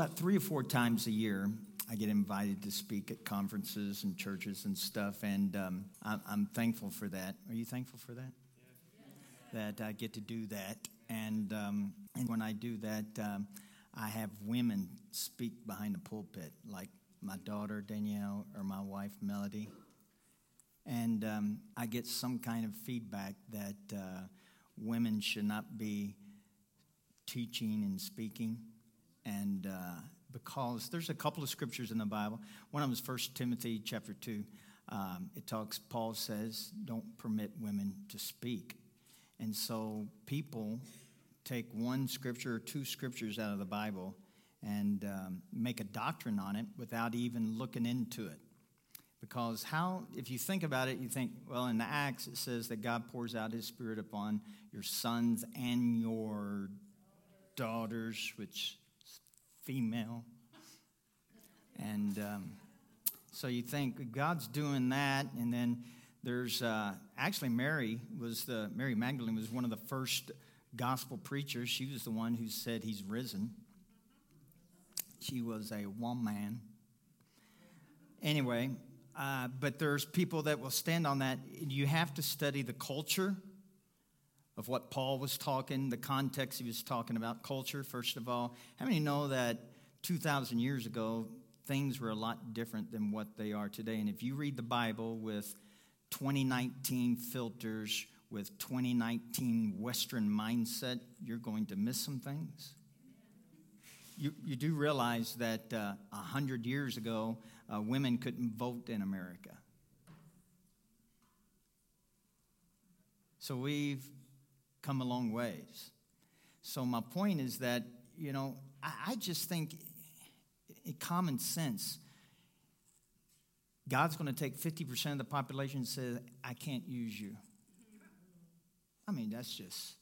about three or four times a year, I get invited to speak at conferences and churches and stuff, and um, I'm, thankful for that. Are you thankful for that? That I get to do that, and um, and when I do that, um, I have women speak behind the pulpit, like my daughter Danielle or my wife Melody, and um, I get some kind of feedback that uh, women should not be teaching and speaking, and uh, because there's a couple of scriptures in the Bible. One of them is 1 Timothy chapter 2. Um, it talks, Paul says, don't permit women to speak. And so people take one scripture or two scriptures out of the Bible and um, make a doctrine on it without even looking into it. Because how, if you think about it, you think, well, in the Acts it says that God pours out his spirit upon your sons and your daughters, which female. And um, so you think God's doing that, and then there's uh, actually Mary was the Mary Magdalene was one of the first gospel preachers. She was the one who said he's risen. She was a woman. Anyway, uh, but there's people that will stand on that. You have to study the culture of what Paul was talking, the context he was talking about, culture, first of all. How many know that 2,000 years ago, things were a lot different than what they are today? And if you read the Bible with 2019 filters, with 2019 Western mindset, you're going to miss some things. You, you do realize that uh, 100 years ago, uh, women couldn't vote in America. So we've come a long ways. So, my point is that, you know, I, I just think in common sense, God's going to take 50% of the population and say, I can't use you. I mean, that's just,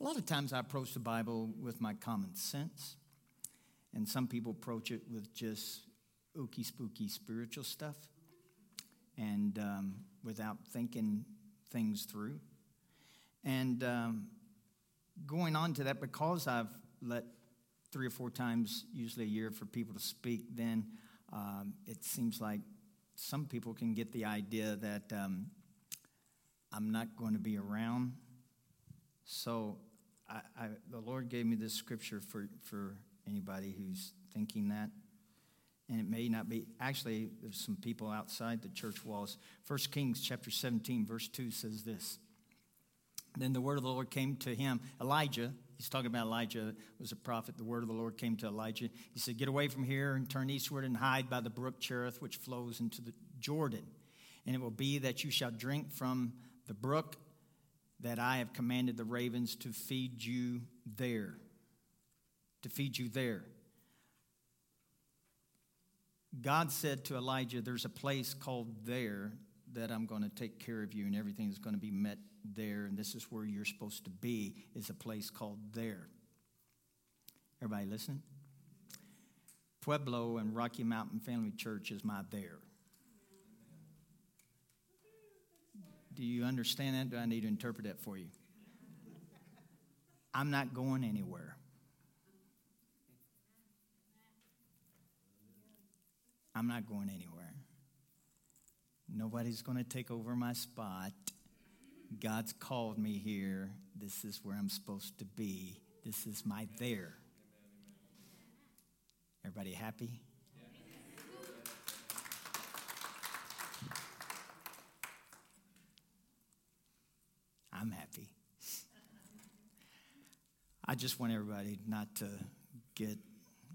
a lot of times I approach the Bible with my common sense, and some people approach it with just ooky spooky spiritual stuff and um, without thinking things through. And um, going on to that, because I've let three or four times, usually a year, for people to speak, then um, it seems like some people can get the idea that um, I'm not going to be around. So I, I, the Lord gave me this scripture for, for anybody who's thinking that. And it may not be, actually, there's some people outside the church walls. First Kings chapter 17, verse 2 says this. Then the word of the Lord came to him, Elijah. He's talking about Elijah was a prophet. The word of the Lord came to Elijah. He said, Get away from here and turn eastward and hide by the brook Cherith, which flows into the Jordan. And it will be that you shall drink from the brook that I have commanded the ravens to feed you there. To feed you there. God said to Elijah, There's a place called there that I'm going to take care of you, and everything is going to be met there, and this is where you're supposed to be, is a place called there. Everybody listen? Pueblo and Rocky Mountain Family Church is my there. Do you understand that? Do I need to interpret that for you? I'm not going anywhere. I'm not going anywhere. Nobody's going to take over my spot. God's called me here. This is where I'm supposed to be. This is my there. Everybody happy? I'm happy. I just want everybody not to get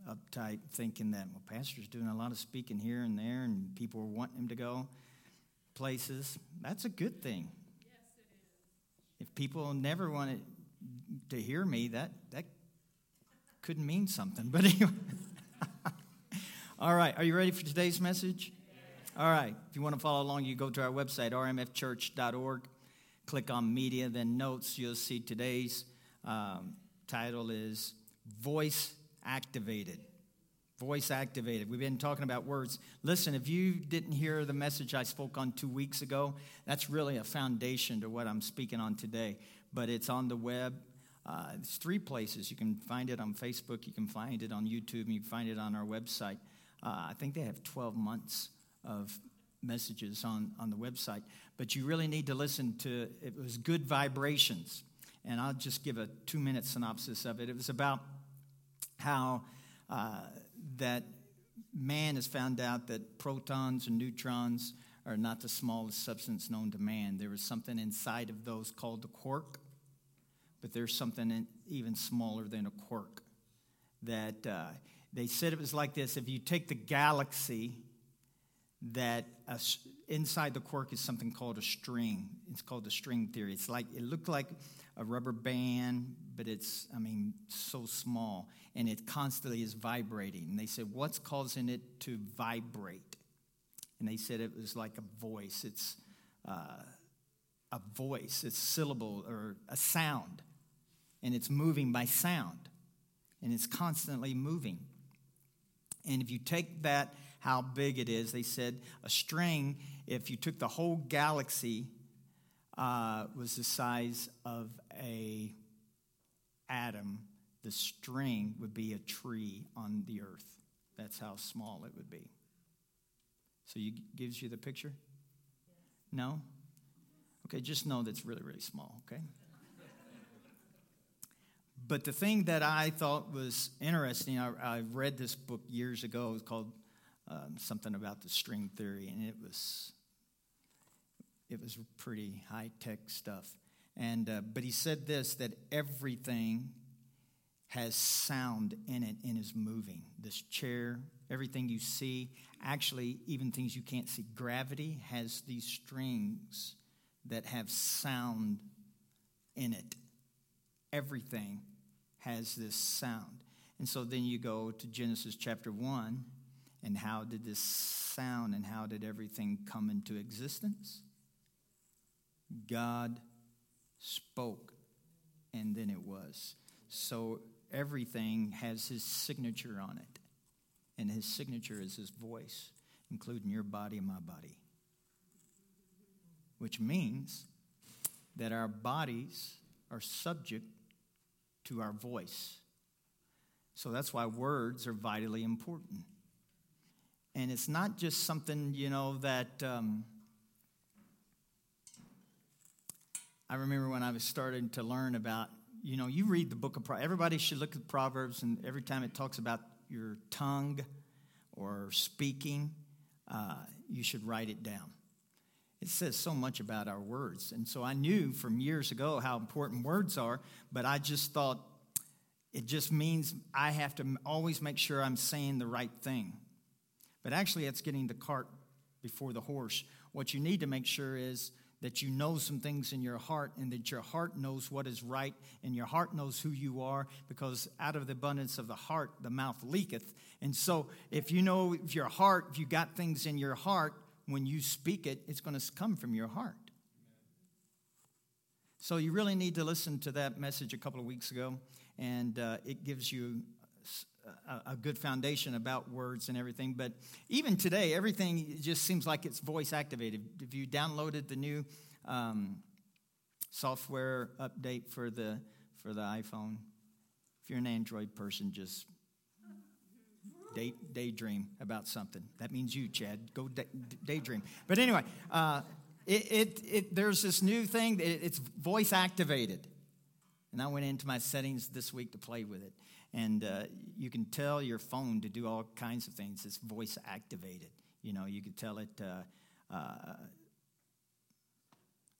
uptight thinking that, well, Pastor's doing a lot of speaking here and there and people are wanting him to go places. That's a good thing. People never wanted to hear me, that, that couldn't mean something. But anyway. All right, are you ready for today's message? All right, if you want to follow along, you go to our website, rmfchurch.org, click on media, then notes. You'll see today's um, title is Voice Activated. Voice activated. We've been talking about words. Listen, if you didn't hear the message I spoke on two weeks ago, that's really a foundation to what I'm speaking on today. But it's on the web. Uh, it's three places. You can find it on Facebook, you can find it on YouTube, you can find it on our website. Uh, I think they have 12 months of messages on, on the website. But you really need to listen to it was Good Vibrations. And I'll just give a two minute synopsis of it. It was about how uh, that man has found out that protons and neutrons are not the smallest substance known to man. There is something inside of those called the quark, but there's something even smaller than a quark. That uh, they said it was like this if you take the galaxy, that a, inside the quark is something called a string. It's called the string theory. It's like, it looked like a rubber band, but it's, I mean, so small, and it constantly is vibrating. And they said, What's causing it to vibrate? And they said it was like a voice. It's uh, a voice, it's syllable or a sound, and it's moving by sound, and it's constantly moving. And if you take that, how big it is, they said a string, if you took the whole galaxy, uh, was the size of a atom, the string would be a tree on the earth. That's how small it would be. So you gives you the picture? No? Okay, just know that's really, really small, okay? But the thing that I thought was interesting, I, I read this book years ago. It was called um, something about the string theory, and it was it was pretty high tech stuff. And uh, but he said this that everything has sound in it and is moving. This chair, everything you see, actually even things you can't see. Gravity has these strings that have sound in it. Everything has this sound. And so then you go to Genesis chapter 1, and how did this sound and how did everything come into existence? God spoke, and then it was. So everything has his signature on it, and his signature is his voice, including your body and my body. Which means that our bodies are subject to our voice. So that's why words are vitally important. And it's not just something, you know, that um, I remember when I was starting to learn about, you know, you read the book of Proverbs. Everybody should look at Proverbs, and every time it talks about your tongue or speaking, uh, you should write it down. It says so much about our words. And so I knew from years ago how important words are, but I just thought it just means I have to always make sure I'm saying the right thing. But actually, it's getting the cart before the horse. What you need to make sure is that you know some things in your heart and that your heart knows what is right and your heart knows who you are because out of the abundance of the heart the mouth leaketh and so if you know if your heart if you got things in your heart when you speak it, it's going to come from your heart. So you really need to listen to that message a couple of weeks ago, and uh, it gives you a, good foundation about words and everything. But even today, everything just seems like it's voice activated. If you downloaded the new um, software update for the for the iPhone, if you're an Android person, just day, daydream about something. That means you, Chad. Go day, daydream. But anyway, uh, it, it, it, there's this new thing, it, it's voice activated. And I went into my settings this week to play with it. And uh, you can tell your phone to do all kinds of things. It's voice activated. You know, you can tell it, uh, uh,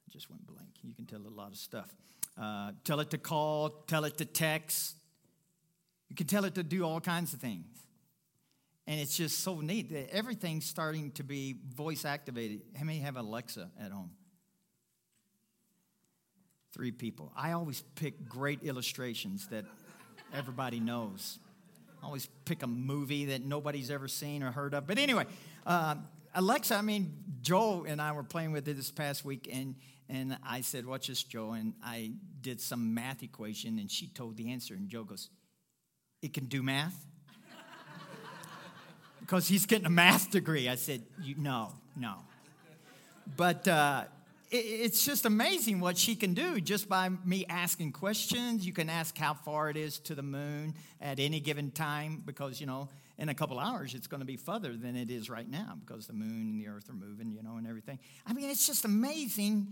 just went blank. You can tell a lot of stuff. Uh, tell it to call, tell it to text. You can tell it to do all kinds of things. And it's just so neat that everything's starting to be voice activated. How many have Alexa at home? Three people. I always pick great illustrations that everybody knows. Always pick a movie that nobody's ever seen or heard of. But anyway, uh, Alexa, I mean, Joe and I were playing with it this past week, and, and I said, What's this, Joe? And I did some math equation, and she told the answer. And Joe goes, It can do math? because he's getting a math degree. I said, you, no, no. But uh, it's just amazing what she can do just by me asking questions. You can ask how far it is to the moon at any given time because, you know, in a couple hours it's going to be further than it is right now because the moon and the earth are moving, you know, and everything. I mean, it's just amazing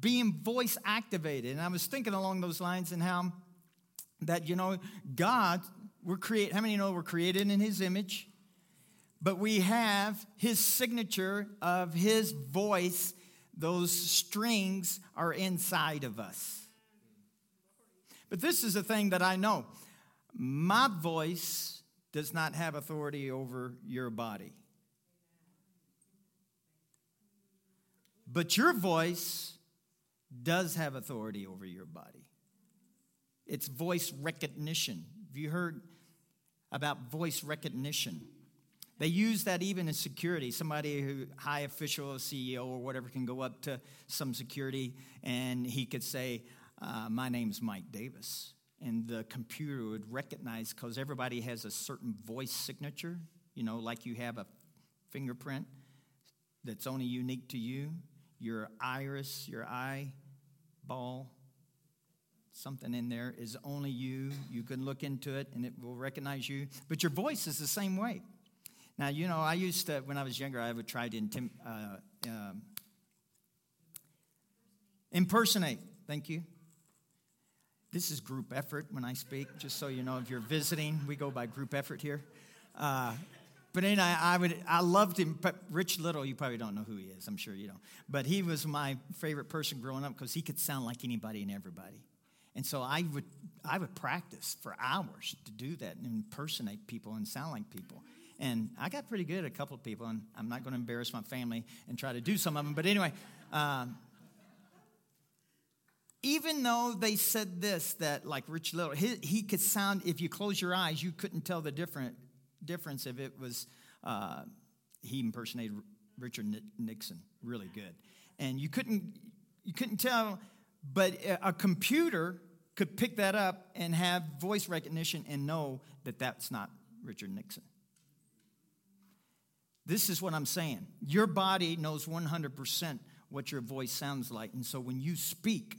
being voice activated. And I was thinking along those lines and how that, you know, God, we're create how many know we're created in his image? But we have his signature of his voice those strings are inside of us. But this is the thing that I know my voice does not have authority over your body. But your voice does have authority over your body. It's voice recognition. Have you heard about voice recognition? They use that even in security. Somebody who high official, CEO or whatever, can go up to some security and he could say, uh, "My name's Mike Davis," and the computer would recognize because everybody has a certain voice signature. You know, like you have a fingerprint that's only unique to you. Your iris, your eyeball, something in there is only you. You can look into it and it will recognize you. But your voice is the same way. Now, you know, I used to, when I was younger, I would try to intim- uh, uh, impersonate. Thank you. This is group effort when I speak, just so you know, if you're visiting, we go by group effort here. Uh, but anyway, I would, I loved him. But Rich Little, you probably don't know who he is. I'm sure you don't. But he was my favorite person growing up because he could sound like anybody and everybody. And so I would, I would practice for hours to do that and impersonate people and sound like people. And I got pretty good at a couple of people, and I'm not going to embarrass my family and try to do some of them. But anyway, um, even though they said this, that like Rich Little, he, he, could sound, if you close your eyes, you couldn't tell the different difference if it was, uh, he impersonated Richard Nixon really good. And you couldn't, you couldn't tell, but a computer could pick that up and have voice recognition and know that that's not Richard Nixon. This is what I'm saying. Your body knows 100% what your voice sounds like. And so when you speak,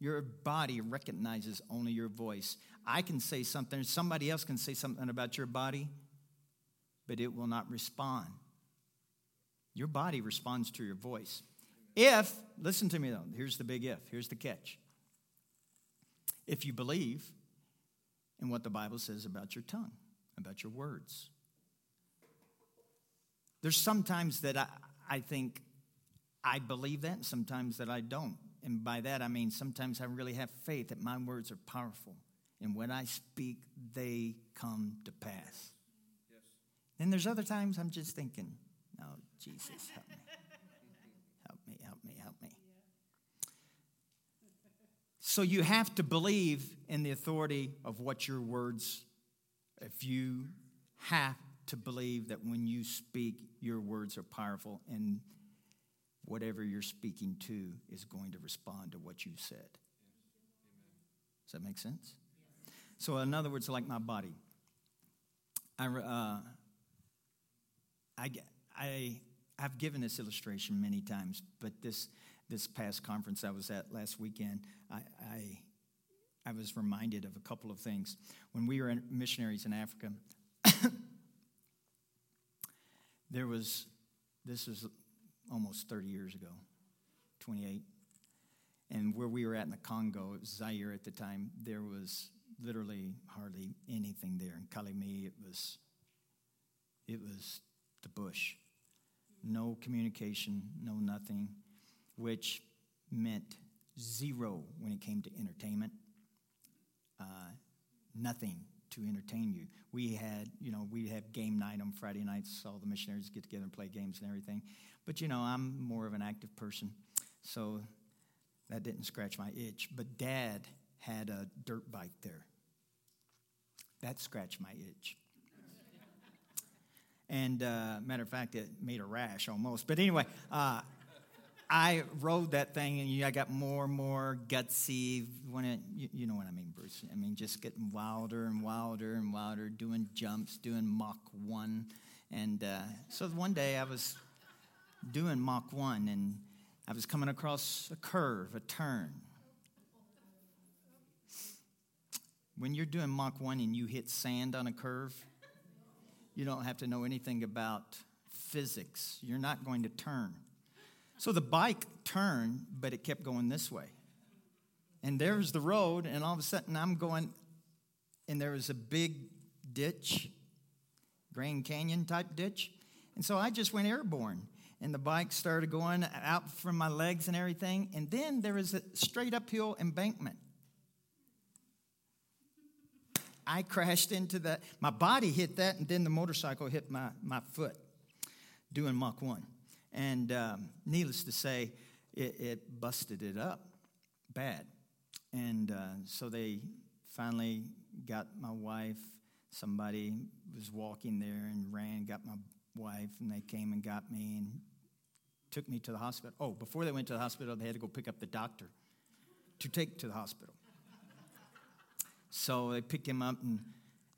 your body recognizes only your voice. I can say something, somebody else can say something about your body, but it will not respond. Your body responds to your voice. If, listen to me though, here's the big if, here's the catch. If you believe in what the Bible says about your tongue, about your words, there's sometimes that I, I think I believe that, and sometimes that I don't. And by that, I mean sometimes I really have faith that my words are powerful. And when I speak, they come to pass. Yes. And there's other times I'm just thinking, oh, Jesus, help me. help me, help me, help me. So you have to believe in the authority of what your words, if you have to believe that when you speak, your words are powerful and whatever you're speaking to is going to respond to what you said. Does that make sense? So, in other words, like my body, I, uh, I, I, I've given this illustration many times, but this, this past conference I was at last weekend, I, I, I was reminded of a couple of things. When we were missionaries in Africa, there was, this was almost 30 years ago, 28. And where we were at in the Congo, Zaire at the time, there was literally hardly anything there. In Kalemie, it was, it was the bush. No communication, no nothing, which meant zero when it came to entertainment. Uh, nothing to entertain you. We had, you know, we have game night on Friday nights. All the missionaries get together and play games and everything. But you know, I'm more of an active person, so that didn't scratch my itch. But Dad had a dirt bike there. That scratched my itch. And uh, matter of fact, it made a rash almost. But anyway, uh, I rode that thing, and I got more and more gutsy. When it, you, you, know what I mean, Bruce? I mean, just getting wilder and wilder and wilder, doing jumps, doing Mach one, and uh, so one day I was doing Mach one, and I was coming across a curve, a turn. When you're doing Mach 1 and you hit sand on a curve, you don't have to know anything about physics. You're not going to turn. So the bike turned, but it kept going this way. And there's the road, and all of a sudden I'm going, and there was a big ditch, Grand Canyon type ditch. And so I just went airborne. And the bike started going out from my legs and everything. And then there was a straight uphill embankment. I crashed into that. My body hit that, and then the motorcycle hit my, my foot doing Mach 1. And um, needless to say, it, it, busted it up bad. And uh, so they finally got my wife. Somebody was walking there and ran, got my wife, and they came and got me and took me to the hospital. Oh, before they went to the hospital, they had to go pick up the doctor to take to the hospital. So they picked him up, and,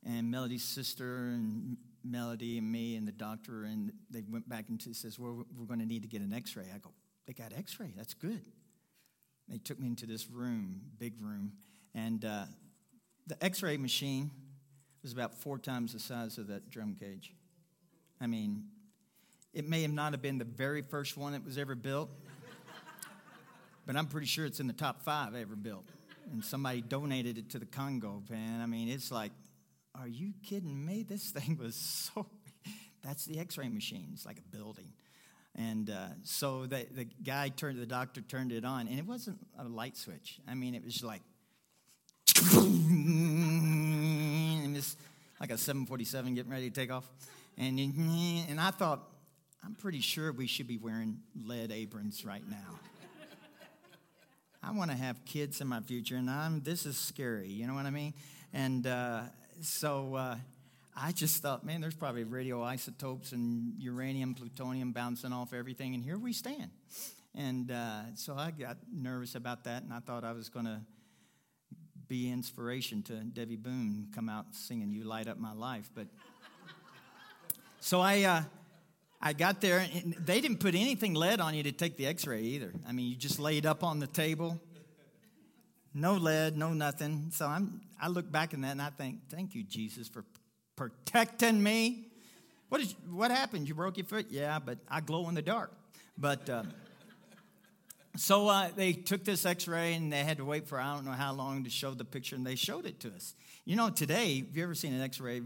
and Melody's sister and Melody and me and the doctor, and they went back and says, well, we're going to need to get an x-ray. I go, they got x-ray, that's good. They took me into this room, big room, and uh, the x-ray machine was about four times the size of that drum cage. I mean, it may have not have been the very first one that was ever built, but I'm pretty sure it's in the top five ever built and somebody donated it to the Congo, man. I mean, it's like, are you kidding me? This thing was so. That's the X-ray machine. It's like a building, and uh, so the the guy turned, the doctor turned it on, and it wasn't a light switch. I mean, it was like. it was like a 747 getting ready to take off, and and I thought, I'm pretty sure we should be wearing lead aprons right now. I want to have kids in my future, and I'm, this is scary. You know what I mean? And uh, so uh, I just thought, man, there's probably radioisotopes and uranium, plutonium bouncing off everything, and here we stand. And uh, so I got nervous about that, and I thought I was going to be inspiration to Debbie Boone come out singing "You Light Up My Life," but so I uh, I got there, and they didn't put anything lead on you to take the x ray either. I mean, you just laid up on the table. No lead, no nothing. So I'm, I look back in that and I think, thank you, Jesus, for protecting me. What, is, what happened? You broke your foot? Yeah, but I glow in the dark. But uh, so uh, they took this x ray and they had to wait for I don't know how long to show the picture, and they showed it to us. You know, today, have you ever seen an x ray?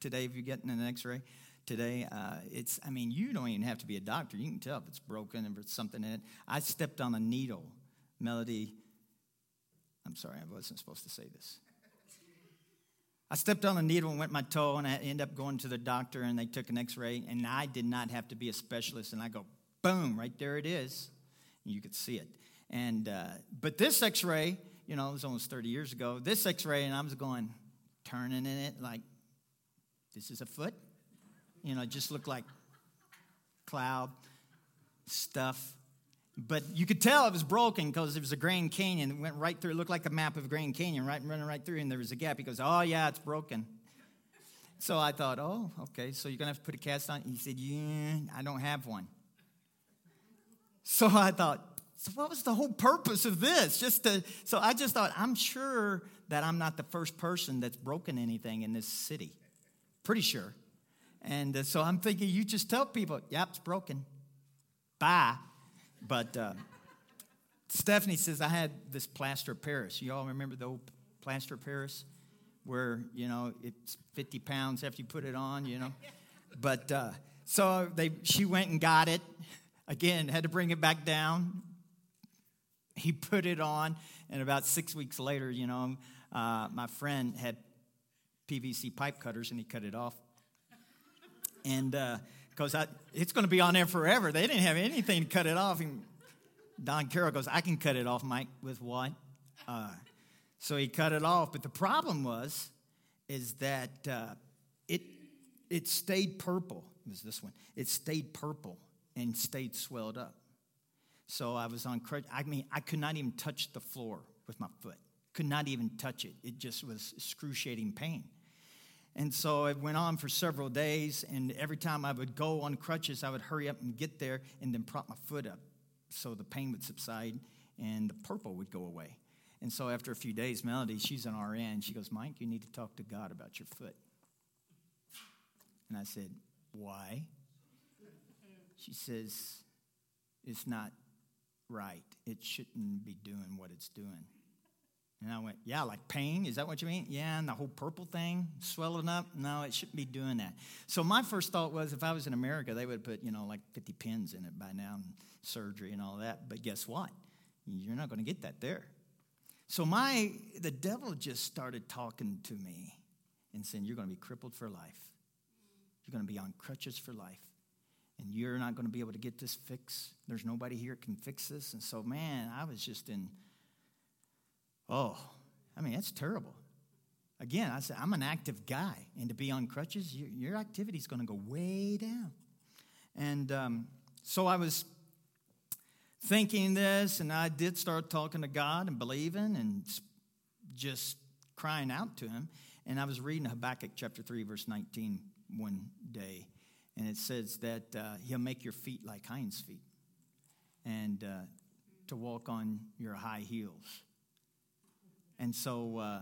Today, if you're getting an x ray, today. Uh, it's, I mean, you don't even have to be a doctor. You can tell if it's broken, if it's something in it. I stepped on a needle. Melody, I'm sorry, I wasn't supposed to say this. I stepped on a needle and went my toe, and I ended up going to the doctor, and they took an x ray, and I did not have to be a specialist. And I go, boom, right there it is. And you could see it. And, uh, but this x ray, you know, it was almost 30 years ago. This x ray, and I was going, turning in it like, this is a foot? You know, it just looked like cloud stuff. But you could tell it was broken because it was a Grand Canyon. It went right through. It looked like a map of Grand Canyon, right, running right through, and there was a gap. He goes, "Oh yeah, it's broken." So I thought, "Oh, okay. So you're gonna have to put a cast on." He said, "Yeah, I don't have one." So I thought, so what was the whole purpose of this? Just to, so I just thought, I'm sure that I'm not the first person that's broken anything in this city. Pretty sure. And uh, so I'm thinking, you just tell people, yep, it's broken. Bye. But uh, Stephanie says, I had this plaster of Paris. You all remember the old plaster of Paris? Where, you know, it's 50 pounds after you put it on, you know? But uh, so they, she went and got it. Again, had to bring it back down. He put it on, and about six weeks later, you know, uh, my friend had PVC pipe cutters and he cut it off and because it's going to be on there forever. They didn't have anything to cut it off. And Don Carroll goes, I can cut it off, Mike, with what? Uh, so he cut it off. But the problem was, is that uh, it it stayed purple. It was this one. It stayed purple and stayed swelled up. So I was on crutch. I mean, I could not even touch the floor with my foot. Could not even touch it. It just was excruciating pain. And so it went on for several days, and every time I would go on crutches, I would hurry up and get there and then prop my foot up so the pain would subside and the purple would go away. And so after a few days, Melody, she's an RN, she goes, Mike, you need to talk to God about your foot. And I said, Why? She says, It's not right. It shouldn't be doing what it's doing. And I went, Yeah, like pain? Is that what you mean? Yeah, and the whole purple thing swelling up? No, it shouldn't be doing that. So my first thought was if I was in America, they would put, you know, like 50 pins in it by now and surgery and all that. But guess what? You're not going to get that there. So my the devil just started talking to me and saying, You're going to be crippled for life. You're going to be on crutches for life. And you're not going to be able to get this fixed. There's nobody here can fix this. And so, man, I was just in Oh, I mean, that's terrible. Again, I said, I'm an active guy, and to be on crutches, your, your activity is going to go way down. And um, so I was thinking this, and I did start talking to God and believing and just crying out to Him. And I was reading Habakkuk chapter 3, verse 19 one day, and it says that uh, He'll make your feet like hinds' feet and uh, to walk on your high heels. And so uh,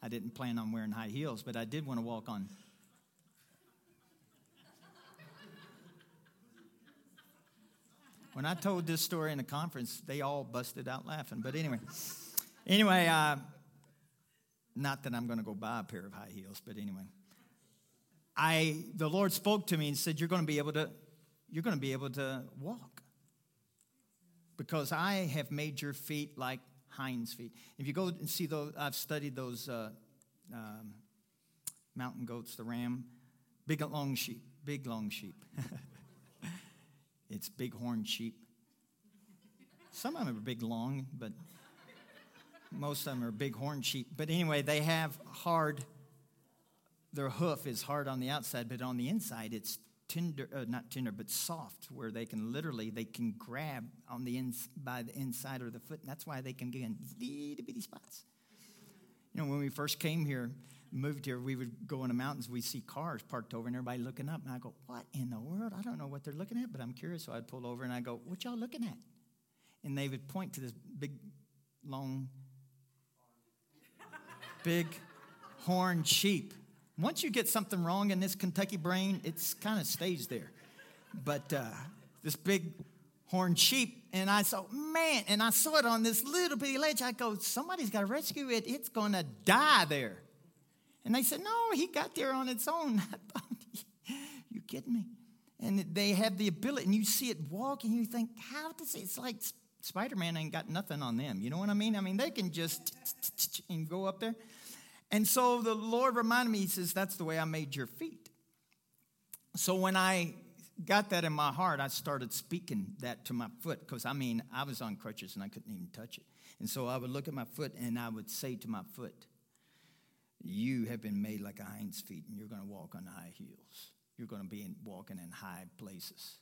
I didn't plan on wearing high heels, but I did want to walk on. When I told this story in a conference, they all busted out laughing. But anyway, anyway, uh, not that I'm going to go buy a pair of high heels, but anyway, I the Lord spoke to me and said, "You're going to be able to, you're going to be able to walk because I have made your feet like hinds feet. If you go and see those, I've studied those uh, um, mountain goats, the ram, big long sheep, big long sheep. it's big horned sheep. Some of them are big long, but most of them are big horned sheep. But anyway, they have hard, their hoof is hard on the outside, but on the inside it's tender, uh, not tender, but soft, where they can literally they can grab on the ins by the inside of the foot, and that's why they can get in little bitty spots. You know, when we first came here, moved here, we would go in the mountains, we see cars parked over, and everybody looking up, and I go, "What in the world? I don't know what they're looking at, but I'm curious." So I'd pull over and I go, "What y'all looking at?" And they would point to this big, long, big horn sheep once you get something wrong in this Kentucky brain, it's kind of stays there. But uh, this big horned sheep, and I saw, man, and I saw it on this little bitty ledge. I go, somebody's got to rescue it. It's going to die there. And they said, no, he got there on its own. I thought, you kidding me? And they have the ability, and you see it walk, and you think, how does it? It's like Spider Man ain't got nothing on them. You know what I mean? I mean, they can just and go up there. And so the Lord reminded me, He says, That's the way I made your feet. So when I got that in my heart, I started speaking that to my foot because I mean, I was on crutches and I couldn't even touch it. And so I would look at my foot and I would say to my foot, You have been made like a hind's feet and you're going to walk on high heels. You're going to be in, walking in high places.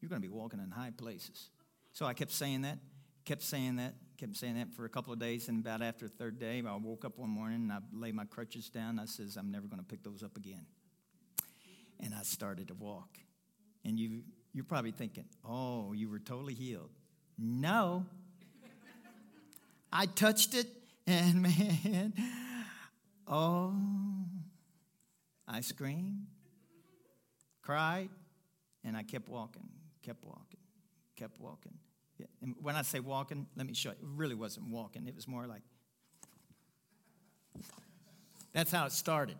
You're going to be walking in high places. So I kept saying that, kept saying that, kept saying that for a couple of days, and about after the third day, I woke up one morning and I laid my crutches down. I says, I'm never going to pick those up again. And I started to walk. And you, you're probably thinking, oh, you were totally healed. No. I touched it, and man, oh, I screamed, cried, and I kept walking, kept walking, kept walking. And when I say walking, let me show you. It really wasn't walking, it was more like that's how it started.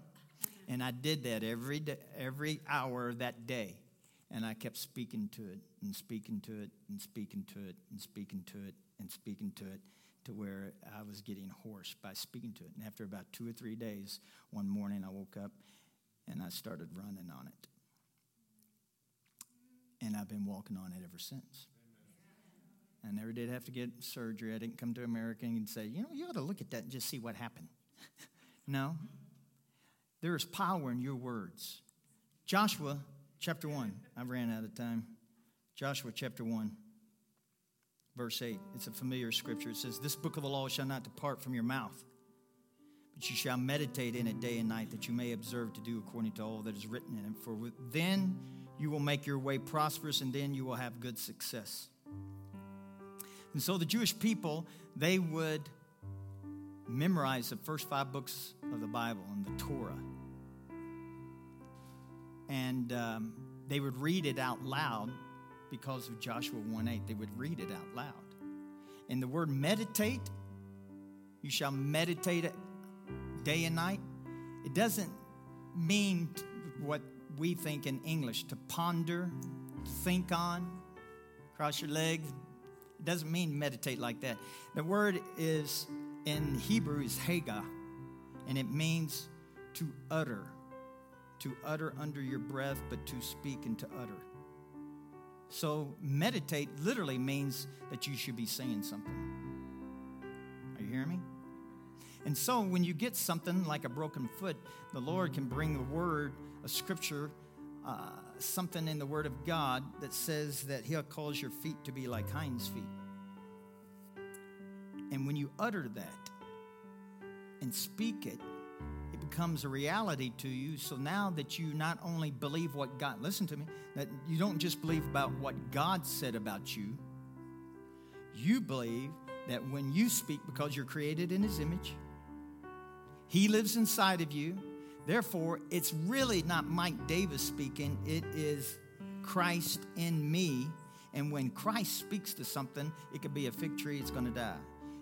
And I did that every day, every hour of that day. And I kept speaking to it and speaking to it and speaking to it and speaking to it and speaking to it to where I was getting hoarse by speaking to it. And after about two or three days, one morning I woke up and I started running on it. And I've been walking on it ever since. I never did have to get surgery. I didn't come to America and say, you know, you ought to look at that and just see what happened. no. There is power in your words. Joshua chapter 1. I ran out of time. Joshua chapter 1, verse 8. It's a familiar scripture. It says, This book of the law shall not depart from your mouth, but you shall meditate in it day and night, that you may observe to do according to all that is written in it. For then you will make your way prosperous, and then you will have good success. And so the Jewish people, they would memorize the first five books of the Bible and the Torah. And um, they would read it out loud because of Joshua 1 8. They would read it out loud. And the word meditate, you shall meditate it day and night. It doesn't mean what we think in English to ponder, think on, cross your legs. Doesn't mean meditate like that. The word is in Hebrew is Haga, and it means to utter, to utter under your breath, but to speak and to utter. So, meditate literally means that you should be saying something. Are you hearing me? And so, when you get something like a broken foot, the Lord can bring the word, a scripture, uh, something in the word of God that says that He'll cause your feet to be like hinds' feet. And when you utter that and speak it, it becomes a reality to you. So now that you not only believe what God, listen to me, that you don't just believe about what God said about you, you believe that when you speak, because you're created in His image, He lives inside of you. Therefore, it's really not Mike Davis speaking, it is Christ in me. And when Christ speaks to something, it could be a fig tree, it's going to die.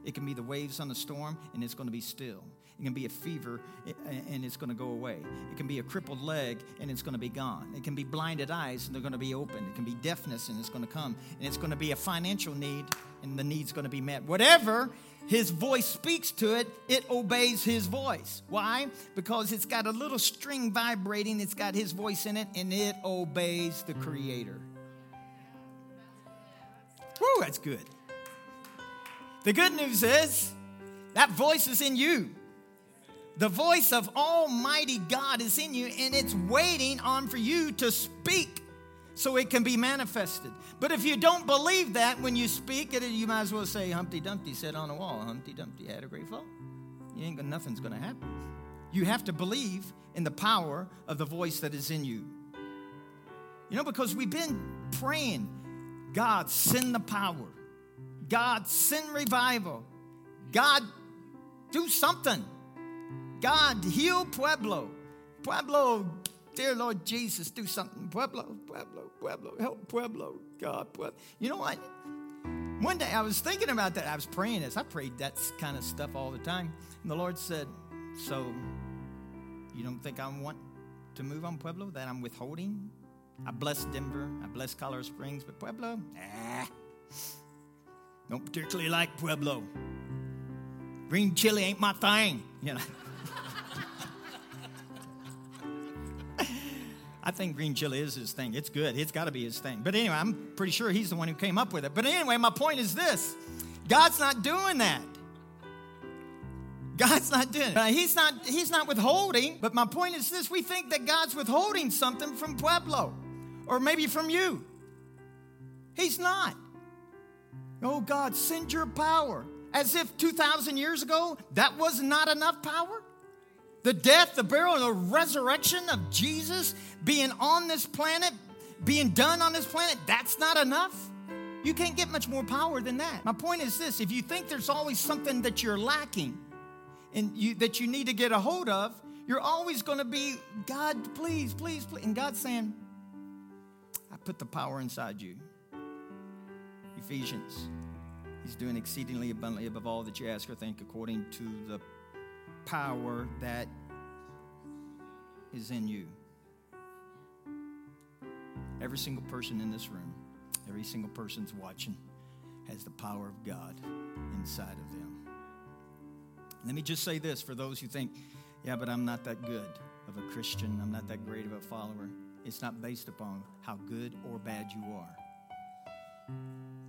It can be the waves on the storm, and it's going to be still. It can be a fever, and it's going to go away. It can be a crippled leg, and it's going to be gone. It can be blinded eyes, and they're going to be opened. It can be deafness, and it's going to come. And it's going to be a financial need, and the need's going to be met. Whatever his voice speaks to it, it obeys his voice. Why? Because it's got a little string vibrating, it's got his voice in it, and it obeys the Creator. Woo, that's good. The good news is that voice is in you. The voice of Almighty God is in you, and it's waiting on for you to speak so it can be manifested. But if you don't believe that when you speak it, you might as well say Humpty Dumpty said on the wall, Humpty Dumpty had a great fall. You ain't got nothing's gonna happen. You have to believe in the power of the voice that is in you. You know, because we've been praying, God, send the power. God, send revival. God, do something. God, heal Pueblo. Pueblo, dear Lord Jesus, do something. Pueblo, Pueblo, Pueblo, help Pueblo. God, Pueblo. You know what? One day I was thinking about that. I was praying this. I prayed that kind of stuff all the time. And the Lord said, So, you don't think I want to move on Pueblo? That I'm withholding? I bless Denver. I bless Colorado Springs, but Pueblo? Ah. Don't particularly like Pueblo. Green chili ain't my thing, you know. I think green chili is his thing. It's good. It's got to be his thing. But anyway, I'm pretty sure he's the one who came up with it. But anyway, my point is this God's not doing that. God's not doing it. He's not, he's not withholding. But my point is this we think that God's withholding something from Pueblo or maybe from you. He's not. Oh God, send your power. As if 2,000 years ago, that was not enough power. The death, the burial, and the resurrection of Jesus being on this planet, being done on this planet, that's not enough. You can't get much more power than that. My point is this if you think there's always something that you're lacking and you, that you need to get a hold of, you're always going to be, God, please, please, please. And God's saying, I put the power inside you. Ephesians. He's doing exceedingly abundantly above all that you ask or think, according to the power that is in you. Every single person in this room, every single person's watching, has the power of God inside of them. Let me just say this for those who think, yeah, but I'm not that good of a Christian, I'm not that great of a follower. It's not based upon how good or bad you are.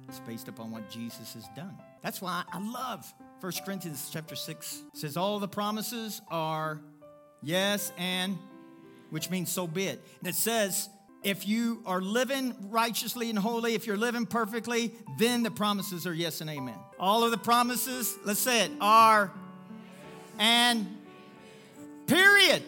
It's based upon what Jesus has done. That's why I love 1 Corinthians chapter 6 says all the promises are yes and which means so be it. And it says if you are living righteously and holy, if you're living perfectly, then the promises are yes and amen. All of the promises, let's say it, are and period.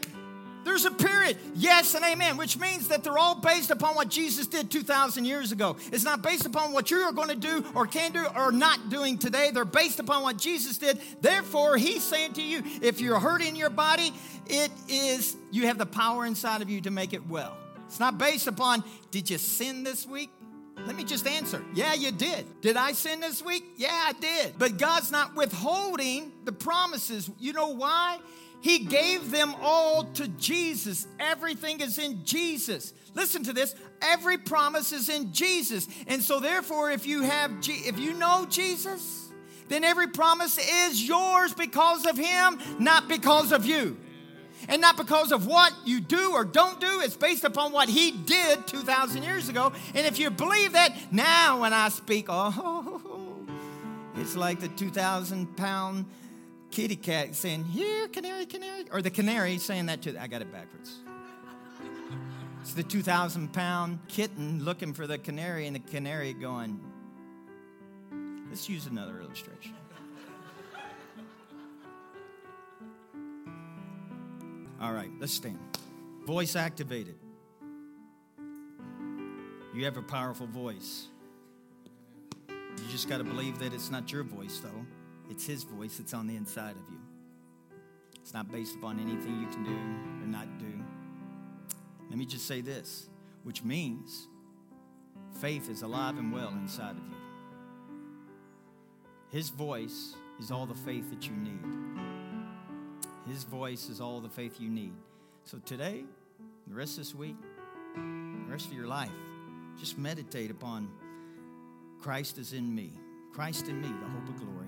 There's a period, yes and amen, which means that they're all based upon what Jesus did 2,000 years ago. It's not based upon what you are going to do or can do or not doing today. They're based upon what Jesus did. Therefore, He's saying to you, if you're hurting your body, it is, you have the power inside of you to make it well. It's not based upon, did you sin this week? Let me just answer. Yeah, you did. Did I sin this week? Yeah, I did. But God's not withholding the promises. You know why? He gave them all to Jesus. Everything is in Jesus. Listen to this. Every promise is in Jesus. And so therefore if you have if you know Jesus, then every promise is yours because of him, not because of you and not because of what you do or don't do. It's based upon what He did 2,000 years ago. And if you believe that, now when I speak, oh, it's like the 2,000 pound kitty cat saying, Here, canary, canary. Or the canary saying that to, I got it backwards. It's the 2,000 pound kitten looking for the canary, and the canary going, Let's use another illustration. All right, let's stand. Voice activated. You have a powerful voice. You just got to believe that it's not your voice, though. It's His voice that's on the inside of you. It's not based upon anything you can do or not do. Let me just say this, which means faith is alive and well inside of you. His voice is all the faith that you need. His voice is all the faith you need. So today, the rest of this week, the rest of your life, just meditate upon Christ is in me. Christ in me, the hope of glory.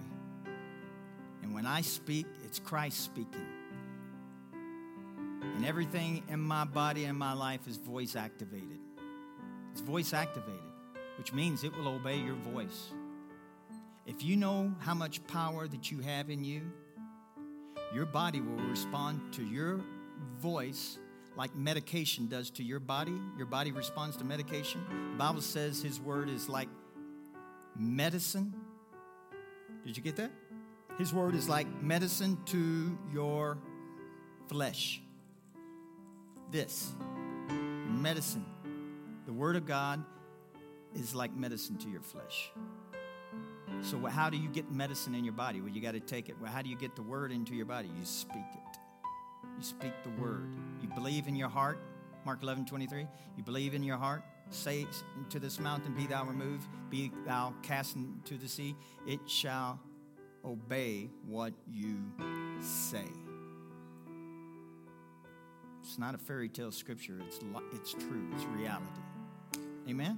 And when I speak, it's Christ speaking. And everything in my body and my life is voice activated. It's voice activated, which means it will obey your voice. If you know how much power that you have in you, your body will respond to your voice like medication does to your body. Your body responds to medication. The Bible says his word is like medicine. Did you get that? His word is like medicine to your flesh. This medicine. The word of God is like medicine to your flesh. So, how do you get medicine in your body? Well, you got to take it. Well, how do you get the word into your body? You speak it. You speak the word. You believe in your heart. Mark 11, 23. You believe in your heart. Say to this mountain, Be thou removed, be thou cast into the sea. It shall obey what you say. It's not a fairy tale scripture, it's, it's true, it's reality. Amen?